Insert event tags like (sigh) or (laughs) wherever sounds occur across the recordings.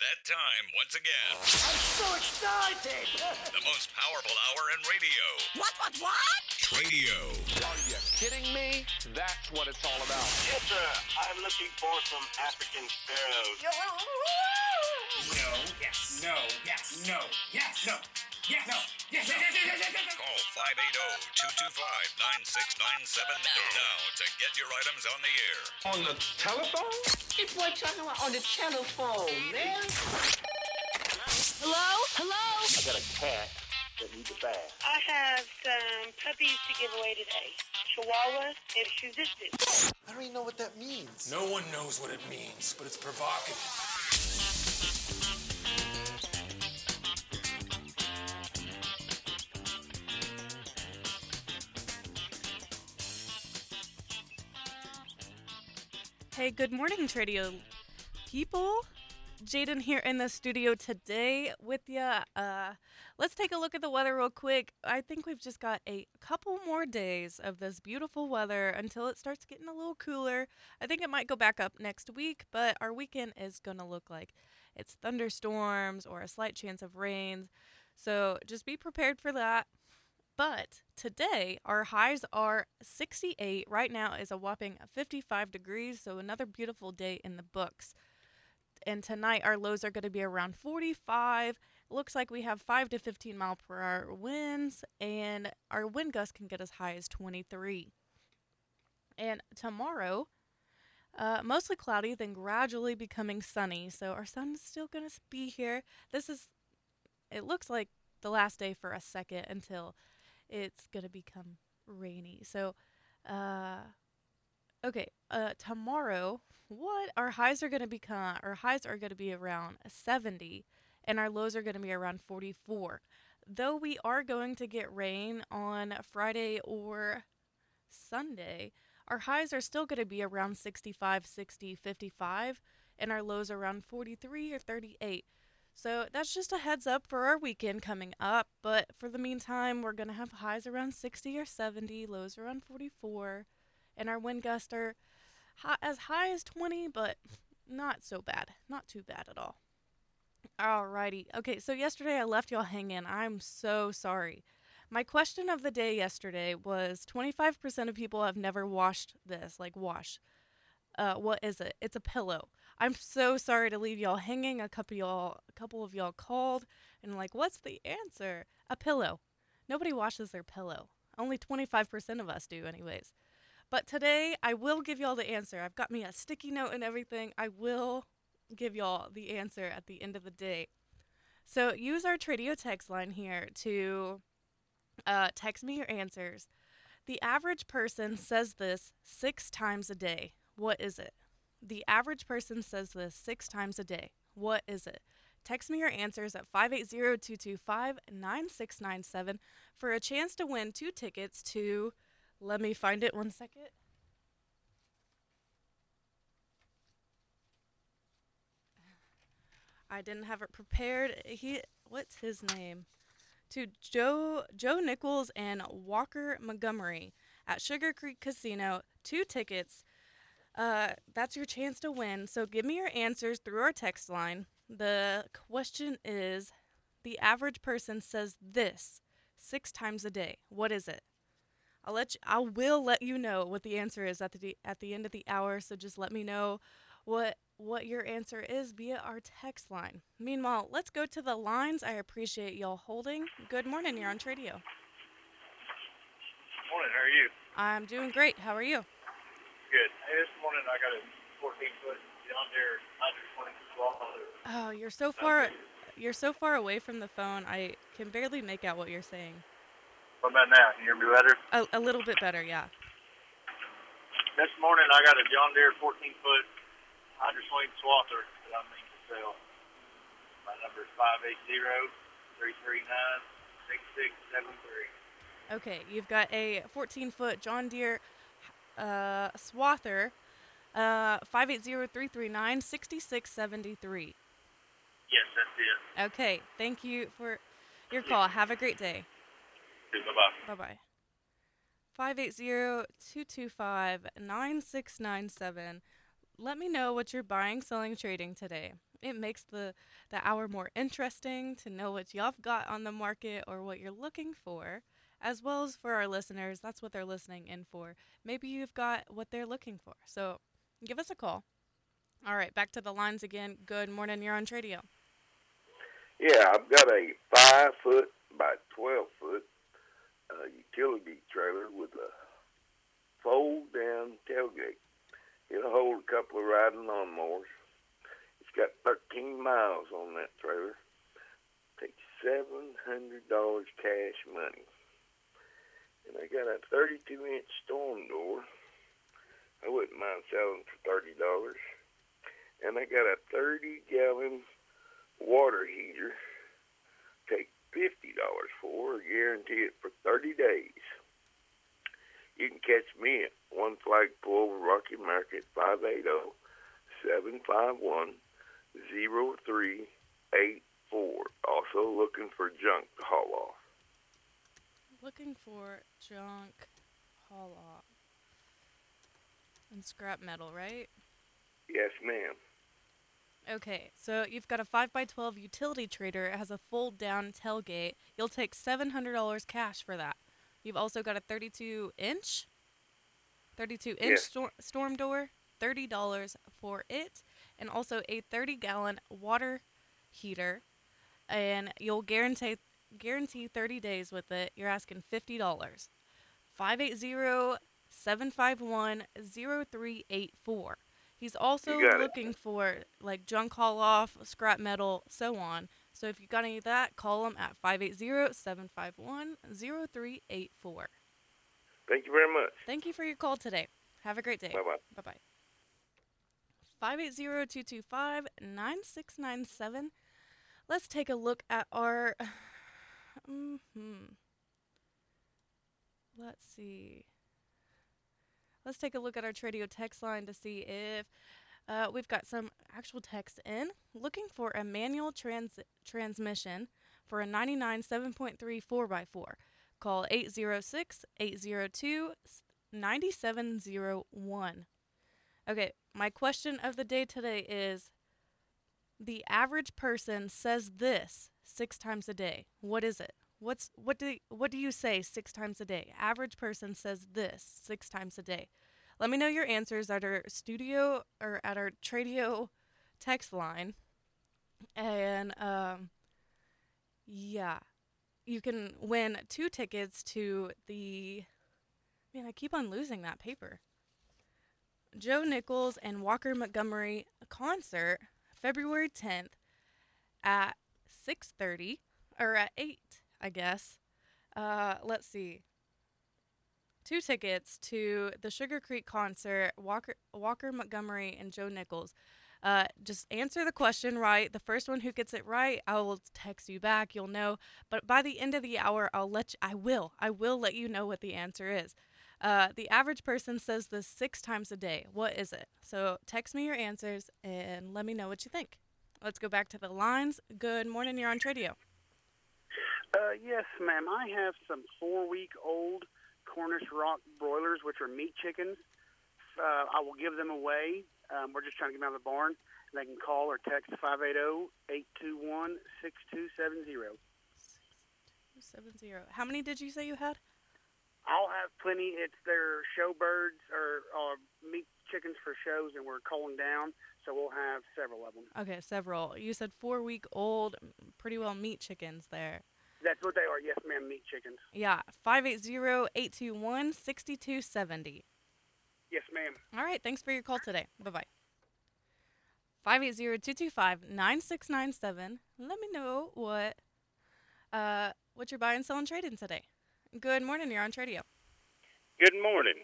That time, once again, I'm so excited! the most powerful hour in radio. what, what, what? Radio. Are you kidding me? That's what it's all about. Yes, sir. I'm looking for some African sparrows. No, yes, no, yes, no, yes, no, yes, no, yes, yes, yes, yes, yes, yes, yes. Call 580-225-9697 now to get your items on the air. On the telephone? It's like talking about on the telephone, man. Hello? Hello? I got a cat that needs a bath. I have some puppies to give away today. Chihuahua and Shih Tzu. I don't even know what that means. No one knows what it means, but it's provocative. Hey, good morning, Tradio people. Jaden here in the studio today with you. Uh, let's take a look at the weather real quick. I think we've just got a couple more days of this beautiful weather until it starts getting a little cooler. I think it might go back up next week, but our weekend is going to look like it's thunderstorms or a slight chance of rains. So just be prepared for that. But today, our highs are 68. Right now is a whopping 55 degrees, so another beautiful day in the books. And tonight, our lows are going to be around 45. Looks like we have 5 to 15 mile per hour winds, and our wind gusts can get as high as 23. And tomorrow, uh, mostly cloudy, then gradually becoming sunny. So our sun is still going to be here. This is, it looks like the last day for a second until it's going to become rainy. So, uh, okay, uh, tomorrow, what our highs are going to become, our highs are going to be around 70, and our lows are going to be around 44. Though we are going to get rain on Friday or Sunday, our highs are still going to be around 65, 60, 55, and our lows around 43 or 38. So that's just a heads up for our weekend coming up. But for the meantime, we're going to have highs around 60 or 70, lows around 44, and our wind gusts are hi- as high as 20, but not so bad. Not too bad at all. Alrighty. Okay, so yesterday I left y'all hanging. I'm so sorry. My question of the day yesterday was 25% of people have never washed this, like wash. Uh, what is it? It's a pillow. I'm so sorry to leave y'all hanging. A couple y'all, a couple of y'all called and like, what's the answer? A pillow. Nobody washes their pillow. Only 25% of us do, anyways. But today I will give y'all the answer. I've got me a sticky note and everything. I will give y'all the answer at the end of the day. So use our Tradio text line here to uh, text me your answers. The average person says this six times a day. What is it? The average person says this six times a day. What is it? Text me your answers at 580 225 9697 for a chance to win two tickets to. Let me find it one second. I didn't have it prepared. He, what's his name? To Joe Joe Nichols and Walker Montgomery at Sugar Creek Casino. Two tickets. Uh, that's your chance to win. So give me your answers through our text line. The question is, the average person says this six times a day. What is it? I'll let you, I will let you know what the answer is at the at the end of the hour. So just let me know what what your answer is via our text line. Meanwhile, let's go to the lines. I appreciate y'all holding. Good morning. You're on Tradio. Morning, how are you? I'm doing great. How are you? Good. Hey, this morning I got a 14 foot John Deere 120 Swallow. Oh, you're so far you're so far away from the phone. I can barely make out what you're saying. What about now? Can you hear me better? A, a little bit better, yeah. This morning I got a John Deere 14 foot hydro swing swather that I mean to sell. My number is 580 339 6673. Okay, you've got a 14 foot John Deere uh, swather, uh, 580 6673. Yes, that's it. Okay, thank you for your call. Have a great day. Bye bye. Bye bye. 580 225 9697. let me know what you're buying, selling, trading today. It makes the, the hour more interesting to know what y'all got on the market or what you're looking for, as well as for our listeners. That's what they're listening in for. Maybe you've got what they're looking for. So give us a call. All right, back to the lines again. Good morning. You're on Tradio. Yeah, I've got a five foot by twelve foot uh, utility trailer with a fold down tailgate. It'll hold a couple of riding lawnmowers. It's got 13 miles on that trailer. Takes seven hundred dollars cash money. And I got a 32 inch storm door. I wouldn't mind selling for thirty dollars. And I got a 30 gallon water heater. Take fifty dollars for, guarantee it for thirty days. You can catch me at One Flagpole Rocky Market, 580-751-0384. Also looking for junk to haul off. Looking for junk haul off and scrap metal, right? Yes, ma'am. Okay, so you've got a 5x12 utility trader. It has a fold down tailgate. You'll take $700 cash for that. You've also got a 32 inch 32 inch Yes. stor- storm door, $30 for it, and also a 30 gallon water heater. And you'll guarantee guarantee 30 days with it. You're asking $50. 580 751 0384. He's also got it. looking for like junk haul off, scrap metal, so on. So if you got any of that, call him at 580 751 0384. Thank you very much. Thank you for your call today. Have a great day. Bye bye. Bye bye. 580 225 9697. Let's take a look at our. Hmm Let's see. Let's take a look at our Tradio text line to see if uh, we've got some actual text in. Looking for a manual trans- transmission for a 99 7.3 4x4. Call 806 802 9701. Okay, my question of the day today is the average person says this six times a day. What is it? What's what do what do you say six times a day? Average person says this six times a day. Let me know your answers at our studio or at our Tradio text line. And um yeah, you can win two tickets to the man, I keep on losing that paper. Joe Nichols and Walker Montgomery concert February 10th at 6:30 or at 8, I guess. Uh, let's see. Two tickets to the Sugar Creek concert, Walker Walker Montgomery and Joe Nichols. Uh, just answer the question right. The first one who gets it right, I will text you back. You'll know. But by the end of the hour, I'll let you, I will. I will let you know what the answer is. Uh, the average person says this six times a day. What is it? So text me your answers and let me know what you think. Let's go back to the lines. Good morning. You're on Tradio. Uh, yes, ma'am. I have some four-week-old Cornish Rock broilers, which are meat chickens. Uh, I will give them away. Um, we're just trying to get them out of the barn. They can call or text oh, 580-821-6270. 270. How many did you say you had? I'll have plenty. It's their show birds or uh, meat chickens for shows, and we're culling down, so we'll have several of them. Okay, several. You said four week old, pretty well meat chickens there. That's what they are. Yes, ma'am. Meat chickens. Yeah, 580 821 6270. Yes, ma'am. All right, thanks for your call today. Bye bye. 580 225 9697. Let me know what uh what you're buying, selling, trading today. Good morning, you're on Tradio. Good morning.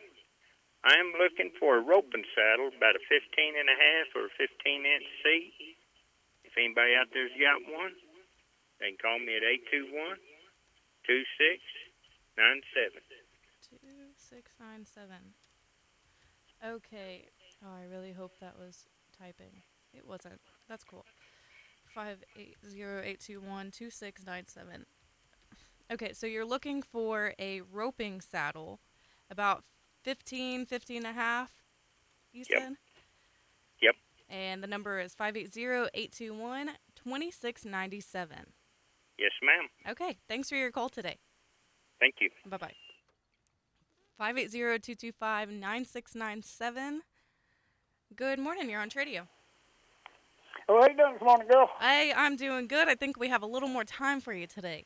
I am looking for a roping saddle, about a 15 and a half or 15 inch seat. If anybody out there's got one, they can call me at 821 2697. 2697. Okay. Oh, I really hope that was typing. It wasn't. That's cool. 580-821-2697. Okay, so you're looking for a roping saddle about 15, 15 and a half, you Yep. said? Yep. And the number is 580-821-2697. Yes, ma'am. Okay, thanks for your call today. Thank you. Bye-bye. 580-225-9697. Good morning, you're on Tradio. Oh, how you doing this morning, girl? Hey, I'm doing good. I think we have a little more time for you today.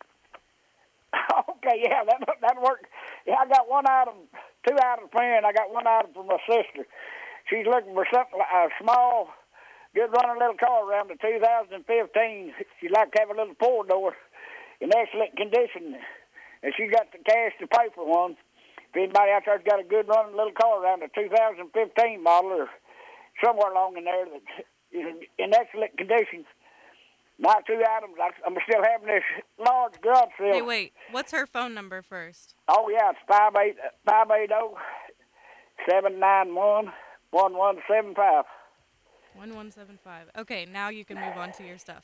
Okay, yeah, that that worked. Yeah, I got one item, two items for me, and I got one item for my sister. She's looking for something a small, good running little car around the 2015. She'd like to have a little four door in excellent condition, and she got the cash to pay for one. If anybody out there's got a good running little car around the 2015 model or somewhere along in there that is in excellent condition, not two items. I, I'm still having this (laughs) large garage sale. Hey, wait. What's her phone number first? Oh yeah, it's five eight five eight zero seven nine one one one seven five. 1175. Okay, now you can move on to your stuff.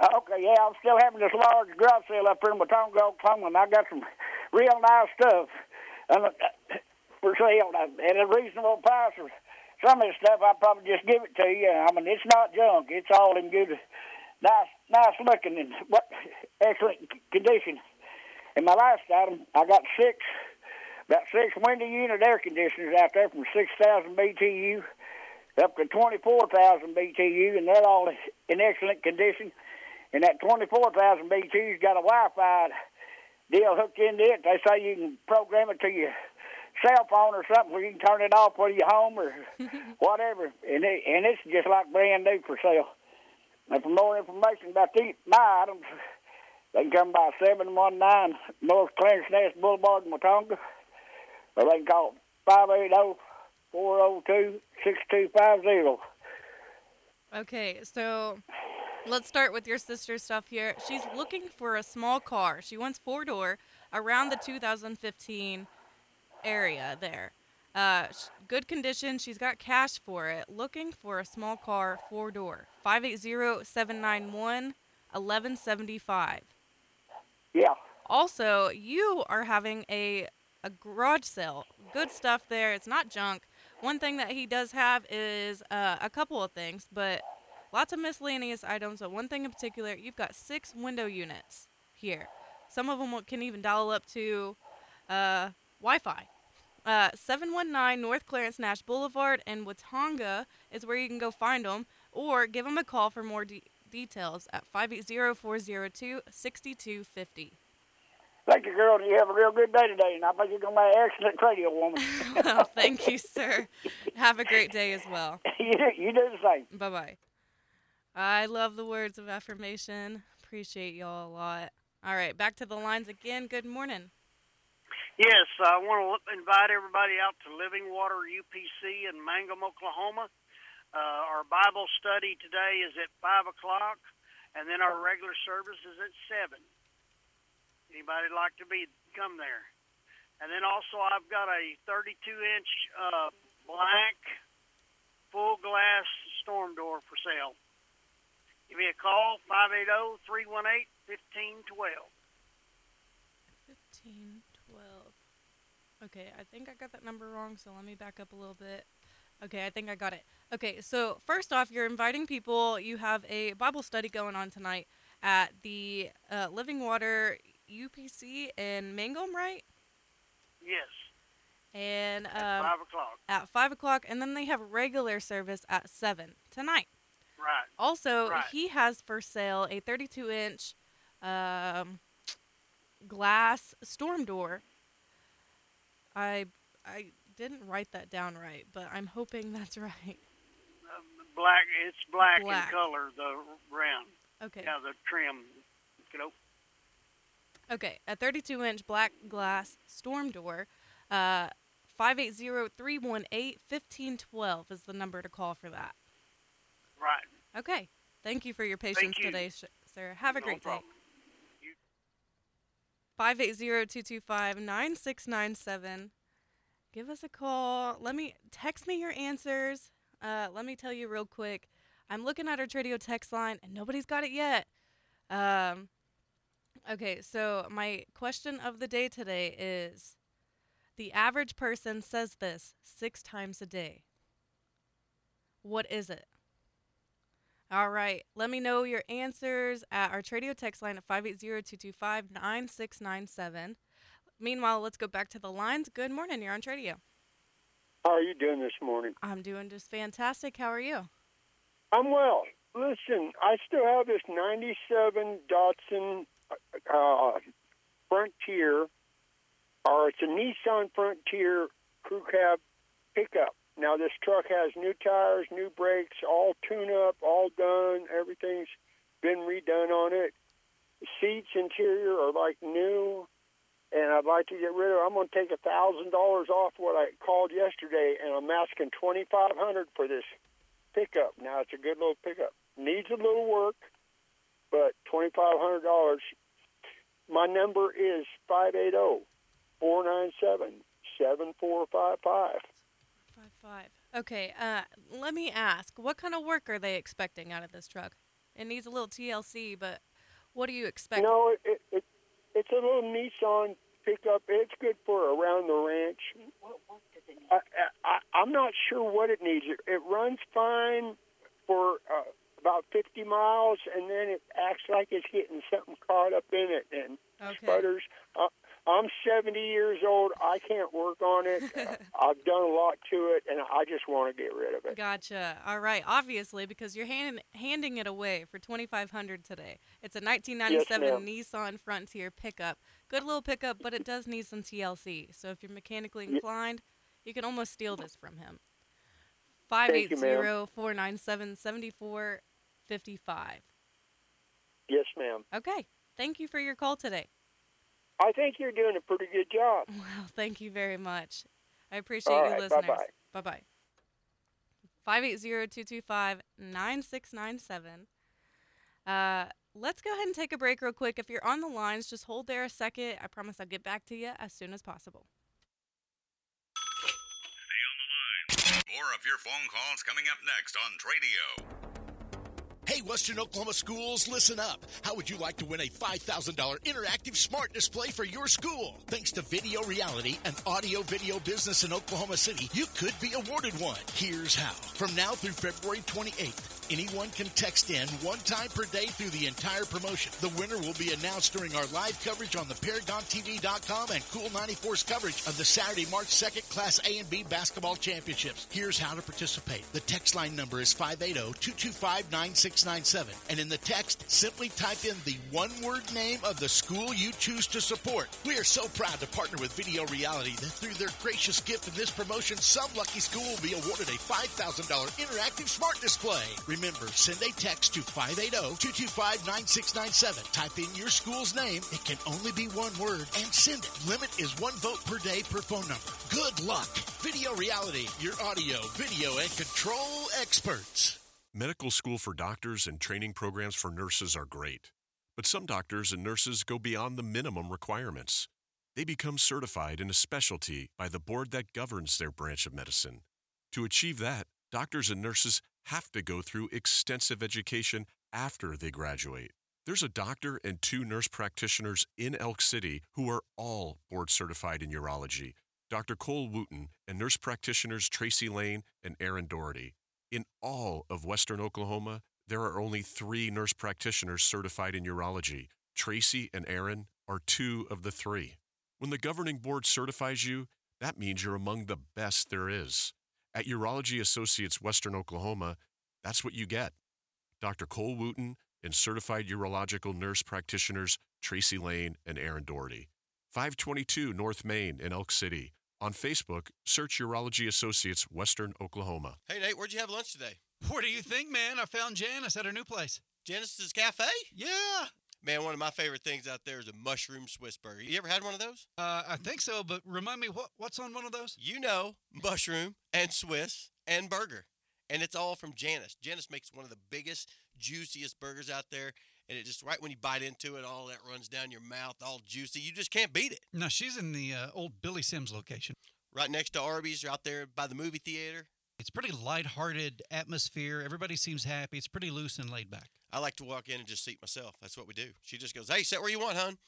Okay, yeah, I'm still having this large garage sale up here in Watonga, Oklahoma, and I got some real nice stuff and, uh, for sale uh, at a reasonable price. Some of the stuff I'll probably just give it to you. I mean, it's not junk. It's all in good, nice, nice looking and what excellent condition. And my last item, I got six, about six window unit air conditioners out there from 6,000 BTU up to 24,000 BTU, and they're all in excellent condition. And that 24,000 BTU's got a Wi-Fi deal hooked into it. They say you can program it to your cell phone or something where you can turn it off when you're home or (laughs) whatever. And it, and it's just like brand new for sale. And for more information about these, my items, they can come by 719 North Clarence Nash Boulevard in Watonga, or they can call 580 402 6250. Okay, so let's start with your sister's stuff here. She's looking for a small car. She wants four door around the 2015 area there. Uh, good condition. She's got cash for it. Looking for a small car, four door. 580 791 1175. Yeah. Also, you are having a a garage sale. Good stuff there. It's not junk. One thing that he does have is uh, a couple of things, but lots of miscellaneous items. But one thing in particular, you've got six window units here. Some of them can even dial up to uh, Wi-Fi. Uh, 719 North Clarence Nash Boulevard in Watonga is where you can go find them, or give them a call for more de- details at 580-402-6250. Thank you, girl. You have a real good day today, and I think you're going to be an excellent radio woman. well, (laughs) thank you, sir. Have a great day as well. (laughs) you, do, you do the same. Bye bye. I love the words of affirmation. Appreciate y'all a lot. All right, back to the lines again. Good morning. Yes, I want to invite everybody out to Living Water UPC in Mangum, Oklahoma. Uh, our Bible study today is at 5 o'clock, and then our regular service is at 7. Anybody like to be come there? And then also I've got a 32 inch uh, black full glass storm door for sale. Give me a call 580-318-1512. 1512. Okay, I think I got that number wrong, so let me back up a little bit. Okay, I think I got it. Okay, so first off, you're inviting people. You have a Bible study going on tonight at the uh, Living Water UPC in Mangum, right? Yes. And um, At 5 o'clock. At five o'clock, and then they have regular service at seven tonight. Right. Also, Right. he has for sale a 32 inch um, glass storm door. I I didn't write that down right, but I'm hoping (laughs) that's right. Um, black. It's black, Black. in color, the round. Okay. Yeah, the trim. You know, Okay, a 32 inch black glass storm door. Uh, 580-318-1512 is the number to call for that. right. Okay. Thank you for your patience you. today, sir. Have a No great day. Problem. 580-225-9697. Give us a call. Let me text me your answers. Uh, let me tell you real quick. I'm looking at our Tradio text line and nobody's got it yet. Um, okay, so my question of the day today is the average person says this six times a day. What is it? All right. Let me know your answers at our Tradio text line at 580-225-9697. Meanwhile, let's go back to the lines. Good morning. You're on Tradio. How are you doing this morning? I'm doing just fantastic. How are you? I'm well. Listen, I still have this 97 Datsun uh, Frontier, or it's a Nissan Frontier crew cab pickup. Now, this truck has new tires, new brakes, all tune up, all done. Everything's been redone on it. The seats interior are like new, and I'd like to get rid of. I'm going to take a thousand dollars off what I called yesterday, and I'm asking twenty five hundred for this pickup. Now, it's a good little pickup. Needs a little work, but twenty five hundred dollars. My number is five eight zero four nine seven seven four five five. Five five. Okay. Uh, let me ask, what kind of work are they expecting out of this truck? It needs a little TLC, but what do you expect? No, it, it, it it's a little Nissan pickup. It's good for around the ranch. What work does it need? I, I, I'm not sure what it needs. It, it runs fine for uh, about 50 miles, and then it acts like it's getting something caught up in it and Okay. sputters. Uh, I'm 70 years old. I can't work on it. (laughs) I've done a lot to it, and I just want to get rid of it. Gotcha. All right. Obviously, because you're hand, handing it away for 2500 today. It's a 1997 ma'am. Nissan Frontier pickup. Good little pickup, but it does need some TLC. So if you're mechanically inclined, you can almost steal this from him. Thank 580-497-7455. Yes, ma'am. Okay. Thank you for your call today. I think you're doing a pretty good job. (laughs) Well, thank you very much. I appreciate All you right, listeners. bye-bye. Bye bye. 580-225-9697. Uh, let's go ahead and take a break real quick. If you're on the lines, just hold there a second. I promise I'll get back to you as soon as possible. More of your phone calls coming up next on Tradio. Hey, Western Oklahoma schools, listen up. How would you like to win a $5,000 interactive smart display for your school? Thanks to Video Reality, an audio video business in Oklahoma City, you could be awarded one. Here's how. From now through February 28th, anyone can text in one time per day through the entire promotion. The winner will be announced during our live coverage on the ParagonTV.com and Cool 94's coverage of the Saturday, March 2nd Class A and B Basketball Championships. Here's how to participate. The text line number is 580 225 697. And in the text, simply type in the one word name of the school you choose to support. We are so proud to partner with Video Reality that through their gracious gift in this promotion, some lucky school will be awarded a $5,000 interactive smart display. Remember, send a text to 580-225-9697. Type in your school's name. It can only be one word and send it. Limit is one vote per day per phone number. Good luck. Video Reality, your audio, video, and control experts. Medical school for doctors and training programs for nurses are great, but some doctors and nurses go beyond the minimum requirements. They become certified in a specialty by the board that governs their branch of medicine. To achieve that, doctors and nurses have to go through extensive education after they graduate. There's a doctor and two nurse practitioners in Elk City who are all board certified in urology Dr. Cole Wooten and nurse practitioners Tracy Lane and Aaron Doherty. In all of Western Oklahoma, there are only three nurse practitioners certified in urology. Tracy and Aaron are two of the three. When the governing board certifies you, that means you're among the best there is. At Urology Associates Western Oklahoma, that's what you get. Dr. Cole Wooten and certified urological nurse practitioners Tracy Lane and Aaron Doherty. 522 North Main in Elk City. On Facebook, search Urology Associates Western Oklahoma. Hey, Nate, where'd you have lunch today? What do you think, man? I found Janice at her new place. Janice's Cafe? Yeah. Man, one of my favorite things out there is a mushroom Swiss burger. You ever had one of those? Uh, I think so, but remind me what what's on one of those? You know, mushroom and Swiss and burger. And it's all from Janice. Janice makes one of the biggest, juiciest burgers out there. And it just, right when you bite into it, all that runs down your mouth, all juicy. You just can't beat it. No, she's in the uh, old Billy Sims location. Right next to Arby's, out there by the movie theater. It's pretty lighthearted atmosphere. Everybody seems happy. It's pretty loose and laid back. I like to walk in and just seat myself. That's what we do. She just goes, hey, sit where you want, hon.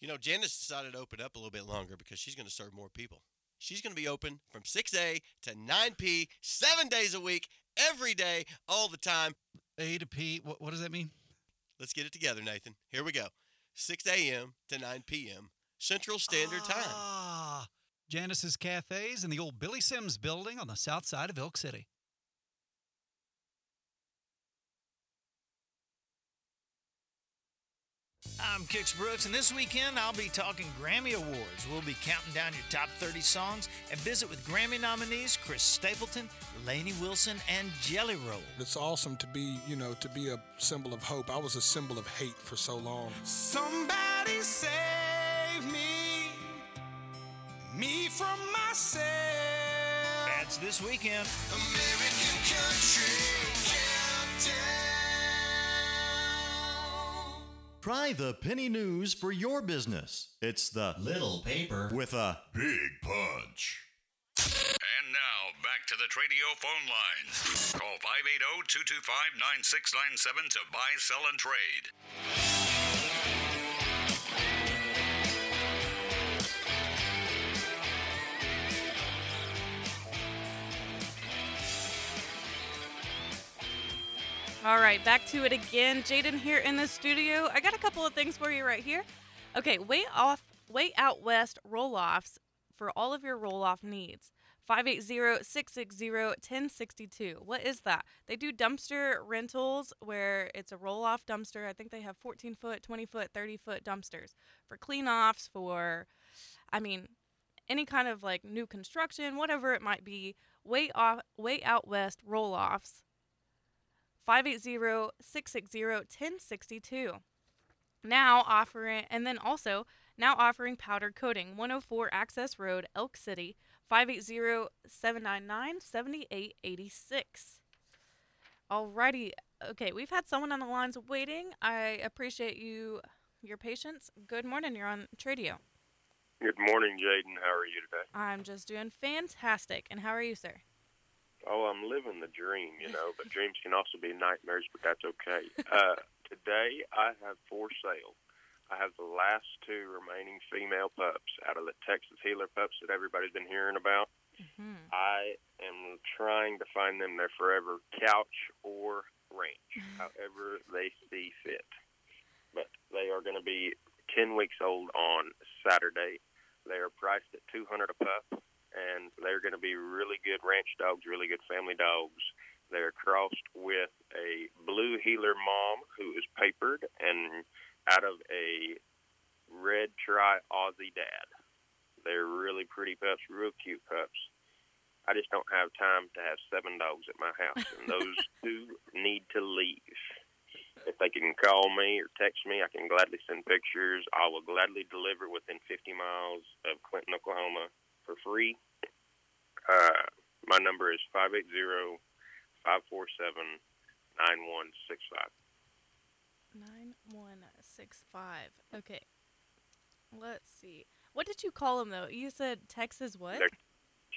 You know, Janice decided to open up a little bit longer because she's going to serve more people. She's going to be open from 6A to 9P, seven days a week, every day, all the time. A to P. What, what does that mean? Let's get it together, Nathan. Here we go. 6 a.m. to 9 p.m. Central Standard Time. Ah, Janice's Cafes in the old Billy Sims building on the south side of Elk City. I'm Kix Brooks, and this weekend I'll be talking Grammy Awards. We'll be counting down your top 30 songs and visit with Grammy nominees Chris Stapleton, Lainey Wilson, and Jelly Roll. It's awesome to be, you know, to be a symbol of hope. I was a symbol of hate for so long. Somebody save me, me from myself. That's this weekend. American country countdown. Try the penny news for your business. It's the little paper with a big punch. And now, back to the Tradio phone lines. Call 580 225 9697 to buy, sell, and trade. All right, back to it again. Jaden here in the studio. I got a couple of things for you right here. Okay, way off, way out west roll-offs for all of your roll-off needs. 580-660-1062. What is that? They do dumpster rentals where it's a roll-off dumpster. I think they have 14 foot, 20 foot, 30 foot dumpsters for clean-offs, for, I mean, any kind of like new construction, whatever it might be. Way off, way out west roll-offs. 580-660-1062. Now offering and then also now offering powder coating 104 Access Road, Elk City, 580-799-7886. Alrighty. Okay, we've had someone on the lines waiting. I appreciate you your patience. Good morning. You're on Tradio. Good morning, Jaden. How are you today? I'm just doing fantastic. And how are you, sir? Oh, I'm living the dream, you know, but dreams can also be nightmares, but that's okay. Uh, today, I have for sale. I have the last two remaining female pups out of the Texas Heeler pups that everybody's been hearing about. I am trying to find them their forever couch or ranch, however they see fit. But they are going to be 10 weeks old on Saturday. They are priced at 200 a pup and they're going to be really good ranch dogs, really good family dogs. They're crossed with a blue heeler mom who is papered and out of a red tri Aussie dad. They're really pretty pups, real cute pups. I just don't have time to have seven dogs at my house, and those (laughs) two need to leave. If they can call me or text me, I can gladly send pictures. I will gladly deliver within 50 miles of Clinton, Oklahoma for free. Uh, my number is 580 547 9165. 9165. Okay. Let's see. What did you call them though? You said Texas what? They're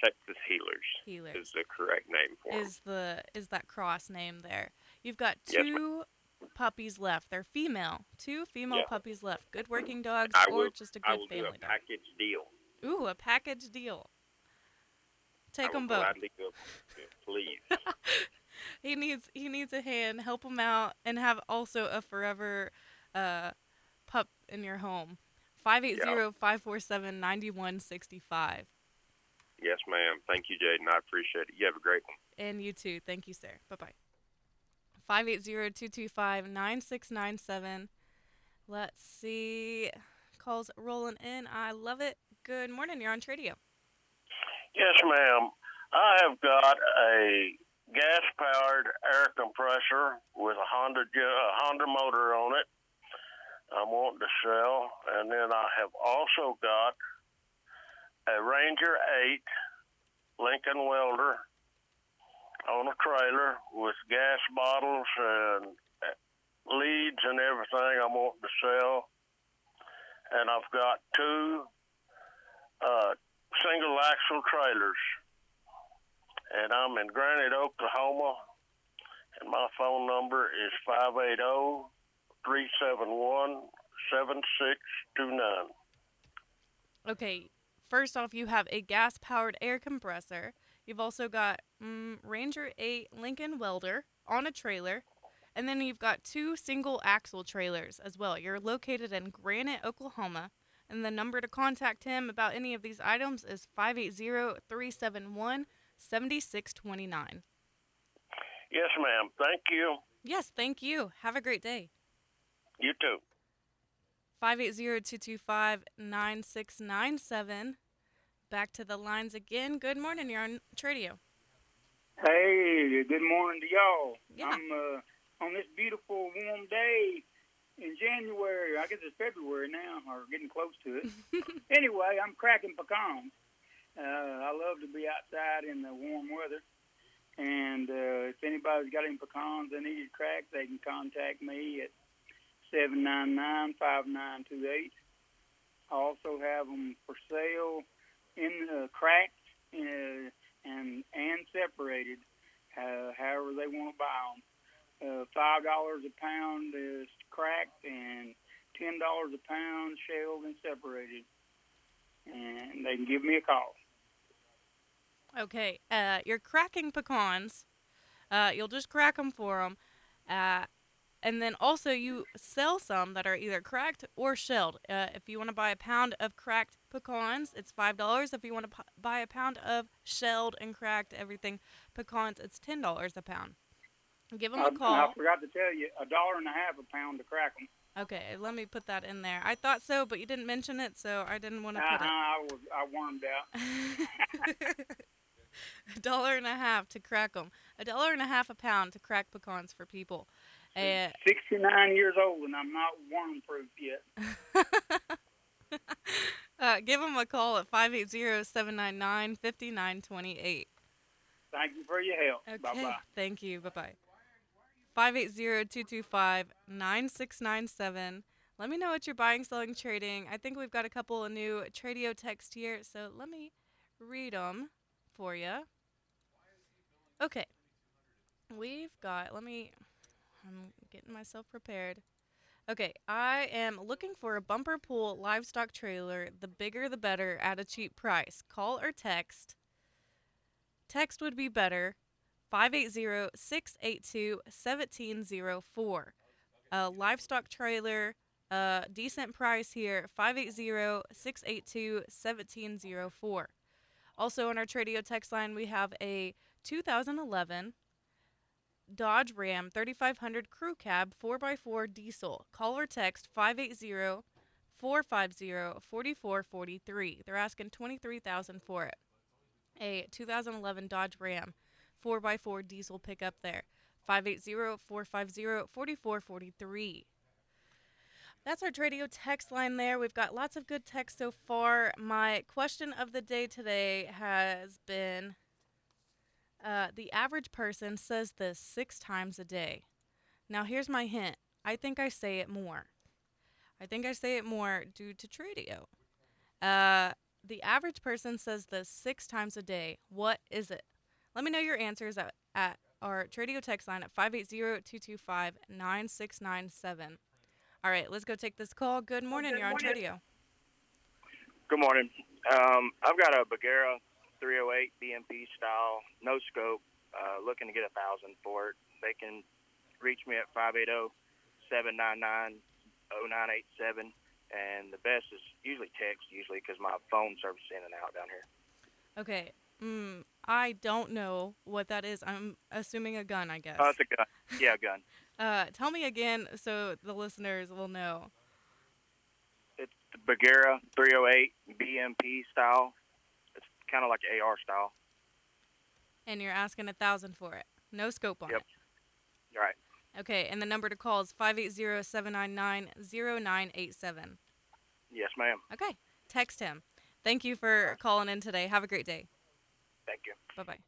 Texas Heelers, Heelers. is the correct name for them. Is the is that cross name there? You've got Yes, two puppies left. They're female. Two female Yeah. puppies left. Good working dogs I or will, just a good will do family a dog. package deal. Ooh, a package deal. Take them both. gladly it. Please. (laughs) He needs he needs a hand. Help him out and have also a forever uh, pup in your home. 580-547-9165. yes, ma'am. Thank you, Jaden. I appreciate it. You have a great one. And you too. Thank you, sir. Bye bye. 580-225-9697. Let's see. Calls rolling in. I love it. Good morning. You're on Tradio. Yes, ma'am. I have got a gas-powered air compressor with a Honda a Honda motor on it. I'm wanting to sell, and then I have also got a Ranger 8 Lincoln Welder on a trailer with gas bottles and uh, leads and everything. I'm wanting to sell, and I've got two uh, single axle trailers. And I'm in Granite, Oklahoma. And my phone number is 580 371 7629. Okay. First off, you have a gas powered air compressor. You've also got mm, Ranger 8 Lincoln Welder on a trailer. and then you've got two single axle trailers as well. You're located in Granite, Oklahoma. And the number to contact him about any of these items is 580 371 7629. Yes, ma'am. Thank you. Yes, thank you. Have a great day. You too. 580-225-9697. Back to the lines again. Good morning. You're on Tradio. Hey, good morning to y'all. Yeah. I'm uh, on this beautiful warm day in January. I guess it's February now, or getting close to it. (laughs) anyway, I'm cracking pecans. Uh, I love to be outside in the warm weather. And uh, if anybody's got any pecans they need cracked, they can contact me at seven nine nine five nine two eight. I also have them for sale in the cracked uh, and and separated, uh, however they want to buy them. Uh, Five dollars a pound is cracked, and ten dollars a pound shelled and separated. And they can give me a call. Okay. Uh, you're cracking pecans. Uh, you'll just crack them for them. Uh, and then also you sell some that are either cracked or shelled. Uh, if you want to buy a pound of cracked pecans, it's five dollars. If you want to p- buy a pound of shelled and cracked everything pecans, it's ten dollars a pound. Give them I, a call. I forgot to tell you, a dollar and a half a pound to crack them. Okay, let me put that in there. I thought so, but you didn't mention it, so I didn't want to Uh-huh, put it. I was I wormed out. (laughs) (laughs) a dollar and a half to crack them. A dollar and a half a pound to crack pecans for people. Uh, 69 years old and I'm not worm proof yet. (laughs) uh, give them a call at 580-799-5928. Thank you for your help. Okay. Bye bye. Thank you. Bye bye. 580-225-9697. Let me know what you're buying, selling, trading. I think we've got a couple of new Tradio text here, so let me read them for you. Okay. We've got, let me, I'm getting myself prepared. Okay, I am looking for a bumper pull livestock trailer, the bigger the better, at a cheap price. Call or text. Text would be better. 580 682 1704. A livestock trailer, uh, decent price here. 580 682 1704. Also, on our Tradio text line, we have a 2011 Dodge Ram 3500 Crew Cab 4x4 diesel. Call or text 580 450 4443. They're asking 23000 for it. A 2011 Dodge Ram 4x4 diesel pickup there. 580 450 4443. That's our Tradio text line there. We've got lots of good text so far. My question of the day today has been uh, the average person says this six times a day. Now, here's my hint I think I say it more. I think I say it more due to Tradio. Uh, the average person says this six times a day. What is it? Let me know your answers at, at our Tradio text line at 580 225 9697. All right, let's go take this call. Good morning. You're on Tradio. Good morning. Um, I've got a Bergara 308 BMP style, no scope, uh, looking to get a thousand for it. They can reach me at 580 799 0987. And the best is usually text, usually because my phone service is in and out down here. Okay. Mm, I don't know what that is. I'm assuming a gun, I guess. Oh, it's a gun. Yeah, a gun. (laughs) Uh, tell me again so the listeners will know. It's the Bergara 308 BMP style. It's kind of like AR style. And you're asking a thousand for it. No scope on Yep. it. You're right. Okay, and the number to call is 580-799-0987. Yes, ma'am. Okay, text him. Thank you for calling in today. Have a great day. Thank you. Bye-bye.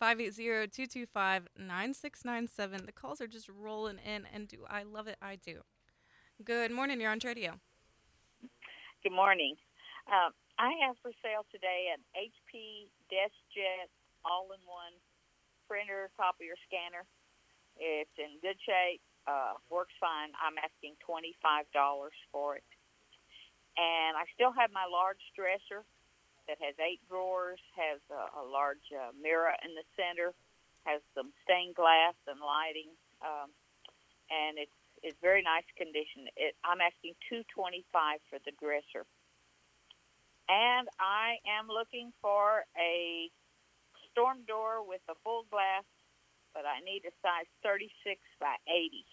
580-225-9697. The calls are just rolling in, and do I love it? I do. Good morning. You're on radio. Good morning. Um, I have for sale today an HP DeskJet all-in-one printer, copier, scanner. It's in good shape, uh, works fine. I'm asking twenty-five dollars for it, and I still have my large dresser that has eight drawers, has a, a large uh, mirror in the center, has some stained glass and lighting, um, and it's it's very nice condition. It, I'm asking two twenty five for the dresser, and I am looking for a storm door with a full glass, but I need a size thirty six by eighty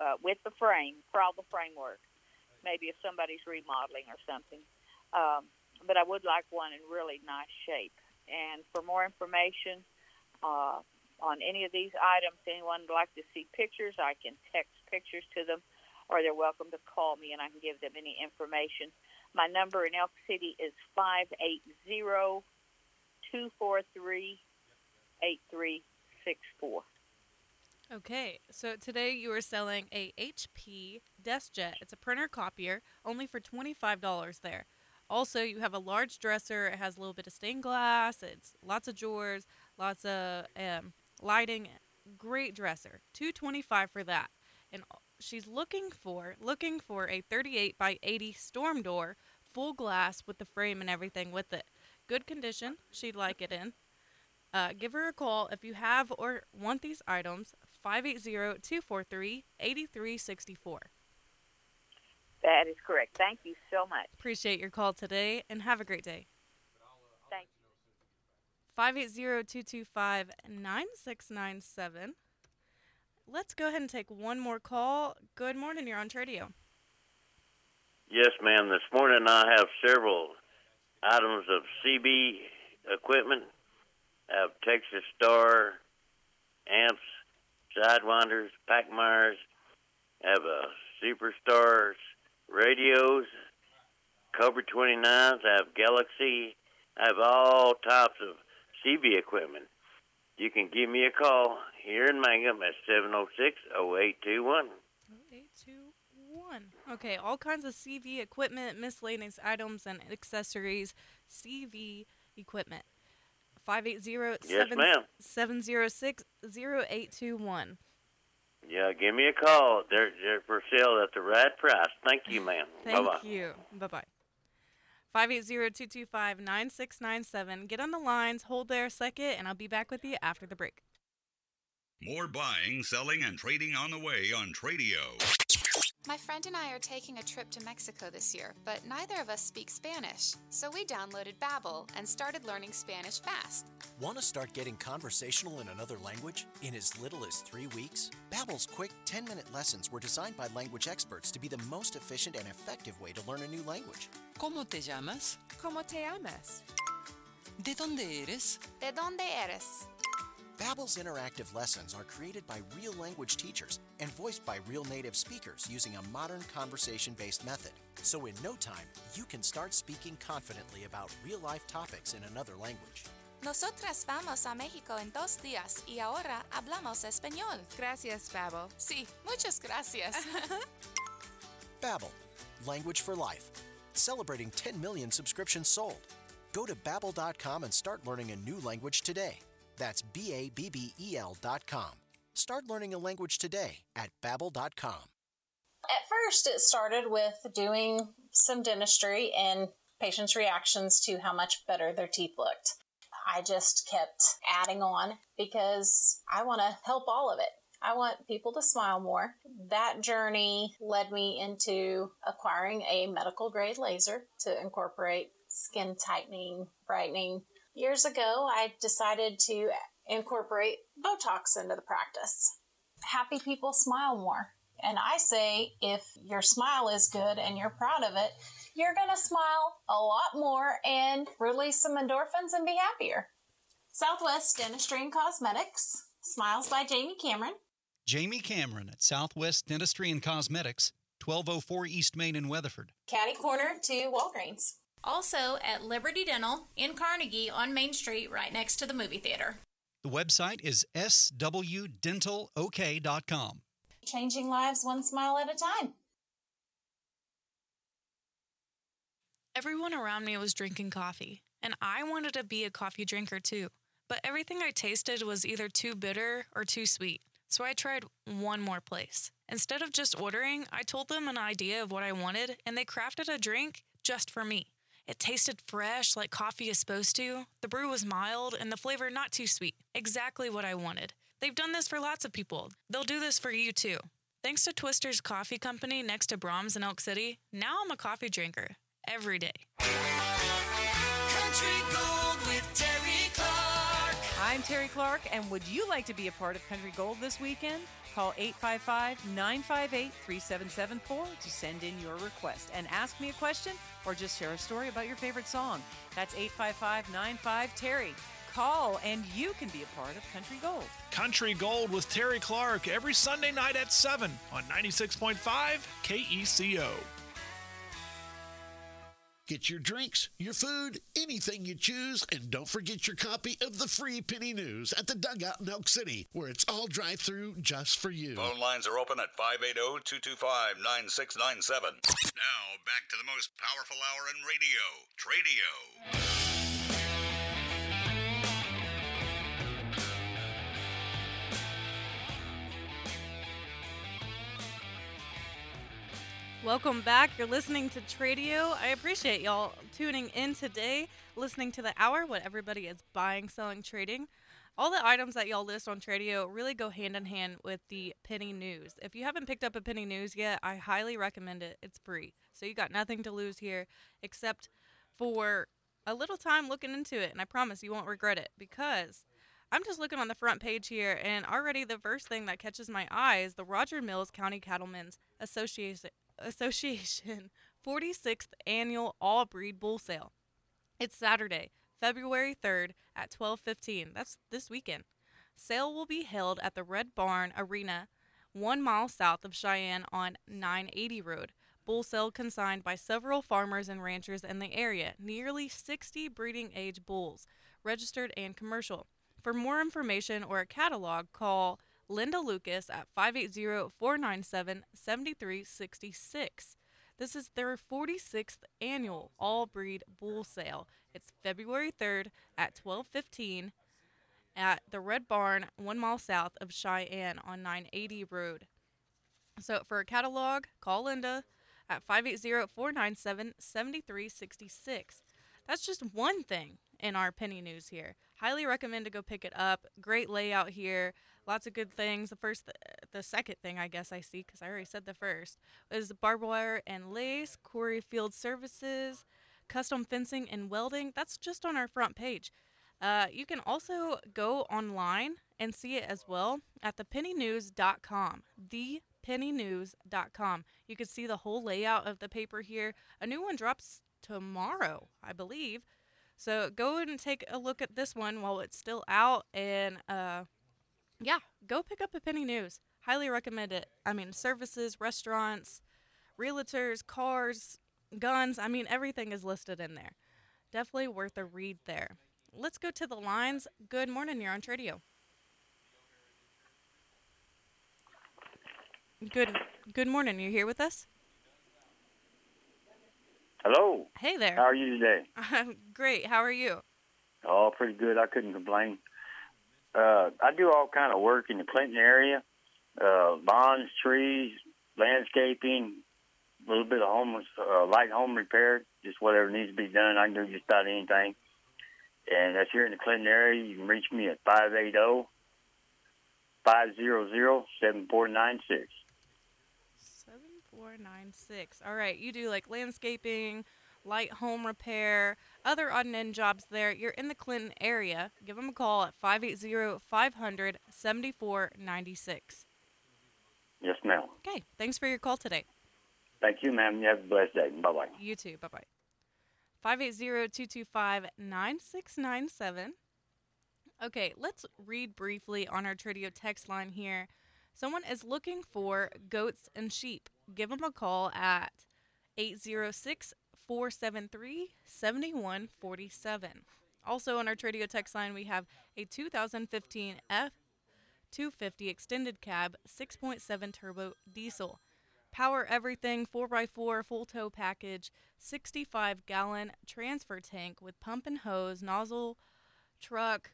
uh, with the frame for all the framework. Maybe if somebody's remodeling or something, um, but I would like one in really nice shape. And for more information. Uh, on any of these items, anyone would like to see pictures, I can text pictures to them, or they're welcome to call me and I can give them any information. My number in Elk City is 580 243 8364. Okay, so today you are selling a HP DeskJet. It's a printer copier, only for $25 there. Also, you have a large dresser. It has a little bit of stained glass. It's lots of drawers, lots of um, lighting. Great dresser. 225 for that. And she's looking for looking for a 38 by 80 storm door, full glass with the frame and everything with it. Good condition. She'd like it (laughs) in. Uh, give her a call if you have or want these items. 580-243-8364. That is correct. Thank you so much. Appreciate your call today and have a great day. Thank 580-225-9697. Let's go ahead and take one more call. Good morning, you're on Tradio. Yes, ma'am. This morning I have several items of CB equipment. I have Texas Star, amps, Sidewinders, Packmeyers. I have a Superstars radios, Cobra 29s. I have Galaxy. I have all types of CB equipment. You can give me a call here in Mangum at 706 0821. 0821. Okay, all kinds of CV equipment, miscellaneous items, and accessories. CV equipment. 580 Yes, ma'am. 706 0821. Yeah, give me a call. They're, they're for sale at the right price. Thank you, ma'am. (laughs) Thank Bye-bye. you. Bye bye. 580-225-9697. Get on the lines, hold there a second, and I'll be back with you after the break. More buying, selling, and trading on the way on Tradio. My friend and I are taking a trip to Mexico this year, but neither of us speak Spanish. So we downloaded Babbel and started learning Spanish fast. Want to start getting conversational in another language in as little as three weeks? Babbel's quick 10-minute lessons were designed by language experts to be the most efficient and effective way to learn a new language. ¿Cómo te llamas? ¿Cómo te llamas? ¿De dónde eres? ¿De dónde eres? Babbel's interactive lessons are created by real language teachers and voiced by real native speakers using a modern conversation-based method. So in no time, you can start speaking confidently about real-life topics in another language. Nosotras vamos a México en dos días y ahora hablamos español. Gracias, Babbel. Sí, muchas gracias. (laughs) Babbel, language for life. Celebrating 10 million subscriptions sold. Go to babbel.com and start learning a new language today. That's B A B B E L dot com. Start learning a language today at babbel.com. At first, it started with doing some dentistry and patients' reactions to how much better their teeth looked. I just kept adding on because I want to help all of it. I want people to smile more. That journey led me into acquiring a medical grade laser to incorporate skin tightening, brightening. Years ago, I decided to incorporate Botox into the practice. Happy people smile more. And I say if your smile is good and you're proud of it, you're going to smile a lot more and release some endorphins and be happier. Southwest Dentistry and Cosmetics, Smiles by Jamie Cameron. Jamie Cameron at Southwest Dentistry and Cosmetics, 1204 East Main in Weatherford. Caddy Corner to Walgreens. Also at Liberty Dental in Carnegie on Main Street, right next to the movie theater. The website is swdentalok.com. Changing lives one smile at a time. Everyone around me was drinking coffee, and I wanted to be a coffee drinker too. But everything I tasted was either too bitter or too sweet, so I tried one more place. Instead of just ordering, I told them an idea of what I wanted, and they crafted a drink just for me. It tasted fresh, like coffee is supposed to. The brew was mild, and the flavor not too sweet. Exactly what I wanted. They've done this for lots of people. They'll do this for you too. Thanks to Twister's Coffee Company next to Braum's in Elk City, now I'm a coffee drinker every day. I'm Terry Clark, and would you like to be a part of Country Gold this weekend? Call 855 958 3774 to send in your request and ask me a question or just share a story about your favorite song. That's 855 95 Terry. Call and you can be a part of Country Gold. Country Gold with Terry Clark every Sunday night at 7 on 96.5 KECO. Get your drinks, your food, anything you choose, and don't forget your copy of the free Penny News at the Dugout in Elk City, where it's all drive through just for you. Phone lines are open at 580 225 9697. Now, back to the most powerful hour in radio, Tradio. Welcome back. You're listening to Tradio. I appreciate y'all tuning in today, listening to the hour, what everybody is buying, selling, trading. All the items that y'all list on Tradio really go hand in hand with the penny news. If you haven't picked up a penny news yet, I highly recommend it. It's free. So you got nothing to lose here except for a little time looking into it. And I promise you won't regret it because I'm just looking on the front page here, and already the first thing that catches my eye is the Roger Mills County Cattlemen's Association Association 46th annual all breed bull sale. It's Saturday, February 3rd at 12:15. That's this weekend. Sale will be held at the Red Barn Arena, 1 mile south of Cheyenne on 980 Road. Bull sale consigned by several farmers and ranchers in the area, nearly 60 breeding age bulls, registered and commercial. For more information or a catalog, call Linda Lucas at 580 497 7366. This is their 46th annual all breed bull sale. It's February 3rd at 1215 at the Red Barn, one mile south of Cheyenne on 980 Road. So for a catalog, call Linda at 580 497 7366. That's just one thing in our penny news here. Highly recommend to go pick it up. Great layout here. Lots of good things. The first, the second thing I guess I see, because I already said the first, is barbed wire and lace, Corey Field Services, custom fencing and welding. That's just on our front page. Uh, you can also go online and see it as well at thepennynews.com. Thepennynews.com. You can see the whole layout of the paper here. A new one drops tomorrow, I believe. So go and take a look at this one while it's still out, and uh, yeah, go pick up a Penny News. Highly recommend it. I mean, services, restaurants, realtors, cars, guns. I mean, everything is listed in there. Definitely worth a read there. Let's go to the lines. Good morning. You're on Tradio. Good. Good morning. You here with us? Hello. Hey there. How are you today? I'm (laughs) great. How are you? Oh, pretty good. I couldn't complain. Uh, I do all kind of work in the Clinton area, uh, lawns, trees, landscaping, a little bit of home, uh, light home repair, just whatever needs to be done. I can do just about anything. And that's here in the Clinton area. You can reach me at 580 500 7496. 7496. All right. You do like landscaping, light home repair, other odd and end jobs there. You're in the Clinton area. Give them a call at 580 500 7496. Yes, ma'am. Okay. Thanks for your call today. Thank you, ma'am. You have a blessed day. Bye bye. You too. Bye bye. 580 225 9697. Okay, let's read briefly on our Tradio text line here. Someone is looking for goats and sheep. Give them a call at 806 473 7147. Also on our Tradio text line, we have a 2015 F 250 extended cab 6.7 turbo diesel. Power everything 4x4 full tow package, 65 gallon transfer tank with pump and hose, nozzle, truck,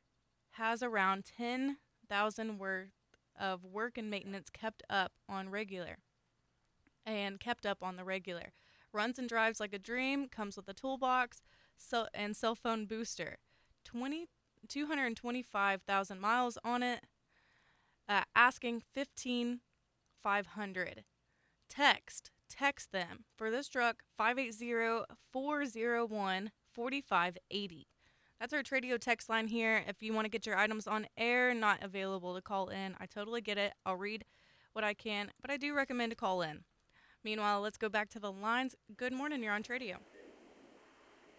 has around 10,000 worth of work and maintenance kept up on regular and kept up on the regular. Runs and drives like a dream, comes with a toolbox so, and cell phone booster. 20, 225,000 miles on it. uh, asking fifteen five hundred. Text text them for this truck 580-401-4580. That's our Tradio text line here. If you want to get your items on air, not available to call in, I totally get it. I'll read what I can, but I do recommend to call in. Meanwhile, let's go back to the lines. Good morning, you're on Tradio.